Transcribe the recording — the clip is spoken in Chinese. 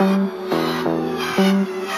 嗯嗯。